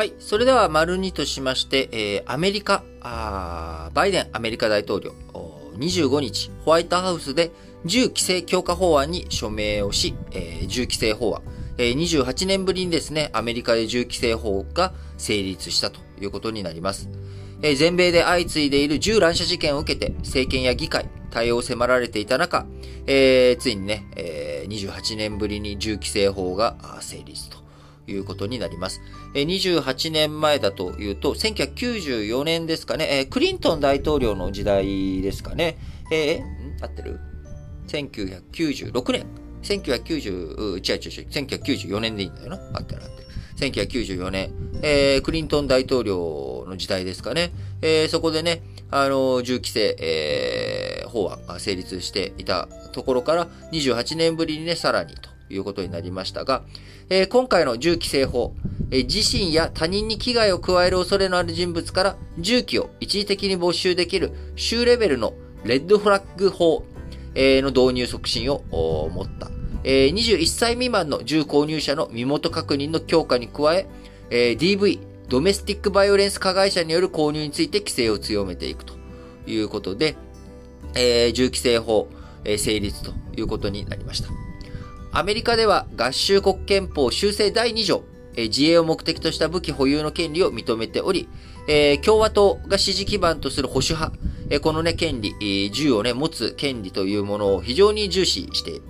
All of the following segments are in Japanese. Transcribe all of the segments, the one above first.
はい。それでは、丸2としまして、えーアメリカ、あーバイデンアメリカ大統領、25日、ホワイトハウスで銃規制強化法案に署名をし、えー銃規制法案、えー28年ぶりにですね、アメリカで銃規制法が成立したということになります。えー全米で相次いでいる銃乱射事件を受けて、政権や議会、対応を迫られていた中、えーついにね、えー28年ぶりに銃規制法が成立ということになります。28年前だというと、1994年ですかね、クリントン大統領の時代ですかね、えー合ってる ?1996 年。1990、う違う違う違う、1994年でいいんだよな。合ってる合ってる。1994年、えークリントン大統領の時代ですかね。えーそこでね、あの、銃規制、えー法案が成立していたところから、28年ぶりにね、さらにということになりましたが、えー今回の銃規制法、えー自身や他人に危害を加える恐れのある人物から銃器を一時的に没収できる州レベルのレッドフラッグ法、えーの導入促進を持った。えー21歳未満の銃購入者の身元確認の強化に加え、えー DV、ドメスティックバイオレンス加害者による購入について規制を強めていくということで、えー銃規制法、えー成立ということになりました。アメリカでは合衆国憲法修正第2条、えー自衛を目的とした武器保有の権利を認めており、えー共和党が支持基盤とする保守派、えーこのね、権利、えー銃をね、持つ権利というものを非常に重視して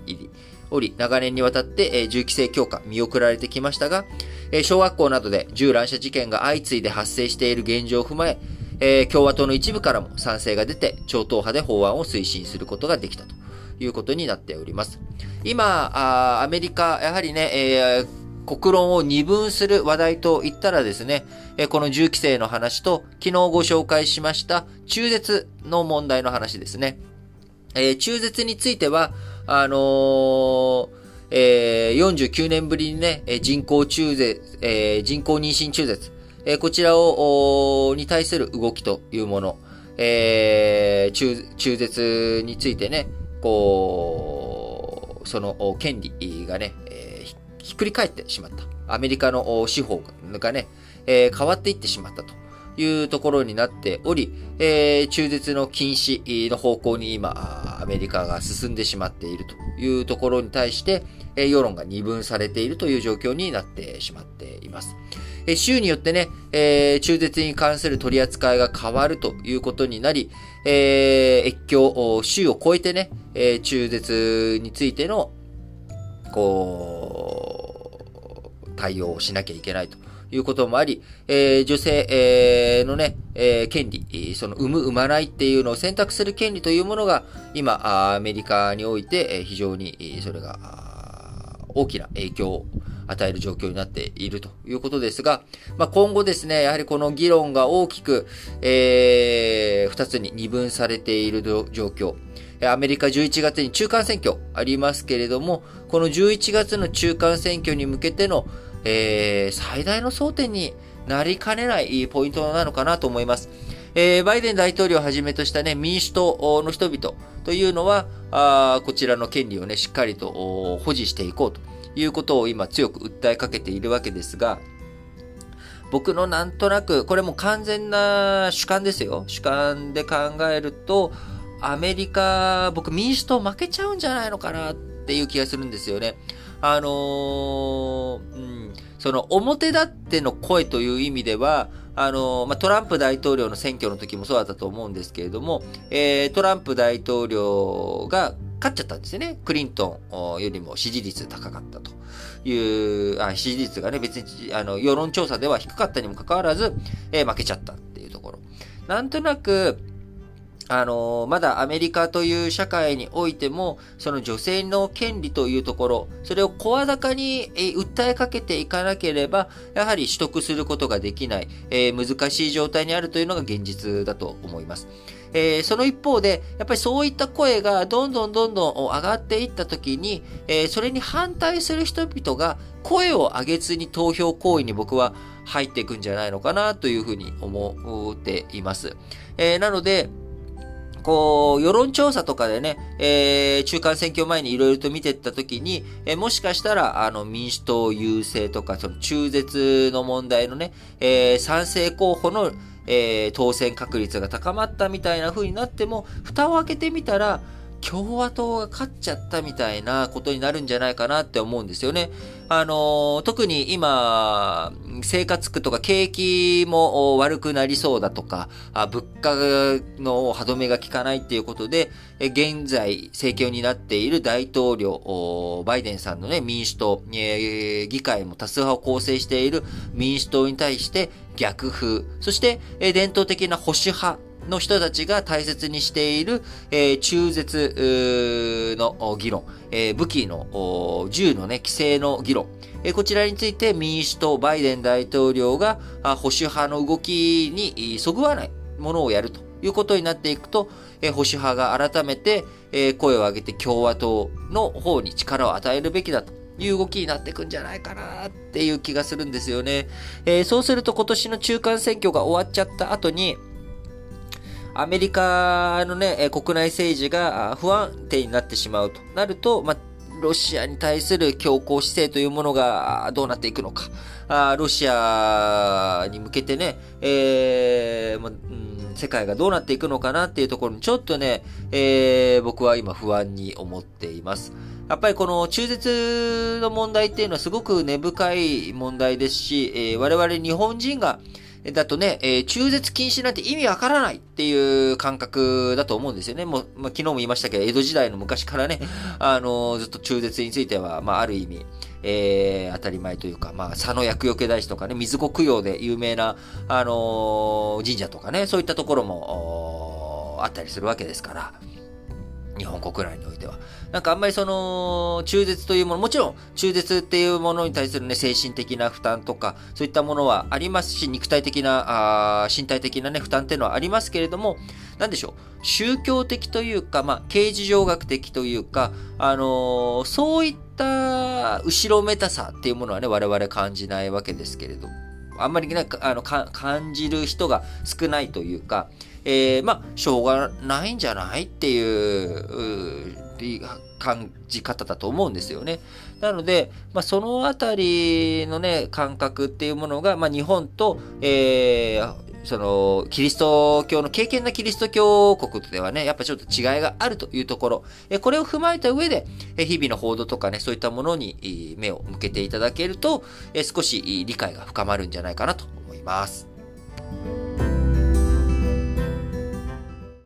おり、長年にわたって、えー銃規制強化、見送られてきましたが、えー小学校などで銃乱射事件が相次いで発生している現状を踏まえ、えー共和党の一部からも賛成が出て、超党派で法案を推進することができたと。いうことになっております。今、アメリカ、やはりね、えー国論を二分する話題と言ったらですね、この銃規制の話と、昨日ご紹介しました中絶の問題の話ですね。えー中絶については、あのーえー49年ぶりにね、人工中絶、えー人工妊娠中絶、えこちらを、に対する動きというもの、え中、中絶についてね、こう、その権利がね、えーひっくり返ってしまった。アメリカの司法がね、えー変わっていってしまったというところになっており、えー中絶の禁止の方向に今、アメリカが進んでしまっているというところに対して、えー世論が二分されているという状況になってしまっています。え州によってね、えー中絶に関する取り扱いが変わるということになり、えー越境、州を超えてね、えー中絶についての、こう、対応をしなきゃいけないということもあり、えー女性、えーのね、えー権利、その産む、産まないっていうのを選択する権利というものが、今、アメリカにおいて、えー非常に、それが、大きな影響を与える状況になっているということですが、まあ、今後ですね、やはりこの議論が大きく、えー二つに二分されている状況。アメリカ11月に中間選挙ありますけれども、この11月の中間選挙に向けての、えー最大の争点になりかねないポイントなのかなと思います。えーバイデン大統領をはじめとしたね、民主党の人々というのは、あーこちらの権利をね、しっかりと保持していこうということを今強く訴えかけているわけですが、僕のなんとなく、これも完全な主観ですよ。主観で考えると、アメリカ、僕民主党負けちゃうんじゃないのかなっていう気がするんですよね。あのーうん、その表立っての声という意味では、あのまあ、トランプ大統領の選挙の時もそうだったと思うんですけれども、えートランプ大統領が勝っちゃったんですよね。クリントンよりも支持率高かったという、あ支持率がね、別に、あの、世論調査では低かったにもかかわらず、えー負けちゃったっていうところ。なんとなく、あのまだアメリカという社会においても、その女性の権利というところ、それを声高に、え訴えかけていかなければ、やはり取得することができない、え難しい状態にあるというのが現実だと思います。えーその一方で、やっぱりそういった声がどんどんどんどん上がっていったときに、えーそれに反対する人々が声を上げずに投票行為に僕は入っていくんじゃないのかなというふうに思っています。えーなので、こう、世論調査とかでね、えー、中間選挙前にいろいろと見てったときに、えー、もしかしたら、あの、民主党優勢とか、その中絶の問題のね、えー、賛成候補の、えー、当選確率が高まったみたいな風になっても、蓋を開けてみたら、共和党が勝っちゃったみたいなことになるんじゃないかなって思うんですよね。あの、特に今、生活苦とか景気も悪くなりそうだとか、物価の歯止めが効かないっていうことで、現在政権になっている大統領、バイデンさんのね、民主党え、議会も多数派を構成している民主党に対して逆風、そして伝統的な保守派の人たちが大切にしている、えー、中絶の議論、えー、武器の銃のね、規制の議論、えー、こちらについて民主党バイデン大統領が保守派の動きにそぐわないものをやるということになっていくと、え、保守派が改めて、え、声を上げて共和党の方に力を与えるべきだと。いう動きになっていくんじゃないかなっていう気がするんですよね。えー、そうすると今年の中間選挙が終わっちゃった後に、アメリカのね、国内政治が不安定になってしまうとなると、まあ、ロシアに対する強硬姿勢というものがどうなっていくのか。あロシアに向けてね、えーまうん、世界がどうなっていくのかなっていうところにちょっとね、えー、僕は今不安に思っています。やっぱりこの中絶の問題っていうのはすごく根深い問題ですし、えー、我々日本人が、だとね、えー、中絶禁止なんて意味わからないっていう感覚だと思うんですよね。もう、まあ、昨日も言いましたけど、江戸時代の昔からね、あのー、ずっと中絶については、まあ、ある意味、えー、当たり前というか、まあ、佐野厄除け大師とかね、水子供養で有名な、あのー、神社とかね、そういったところも、あったりするわけですから、日本国内においては。なんかあんまりその、中絶というもの、もちろん中絶っていうものに対するね、精神的な負担とか、そういったものはありますし、肉体的な、あ身体的なね、負担っていうのはありますけれども、なんでしょう、宗教的というか、まあ、刑事上学的というか、あのー、そういった後ろめたさっていうものはね、我々感じないわけですけれども、あんまりね、あの、感じる人が少ないというか、えー、まあ、しょうがないんじゃないっていう感じ方だと思うんですよね。なので、まあ、そのあたりのね、感覚っていうものが、まあ、日本と、えー、その、キリスト教の、敬虔なキリスト教国ではね、やっぱちょっと違いがあるというところ、えこれを踏まえた上で、え日々の報道とかね、そういったものに目を向けていただけると、え少し理解が深まるんじゃないかなと思います。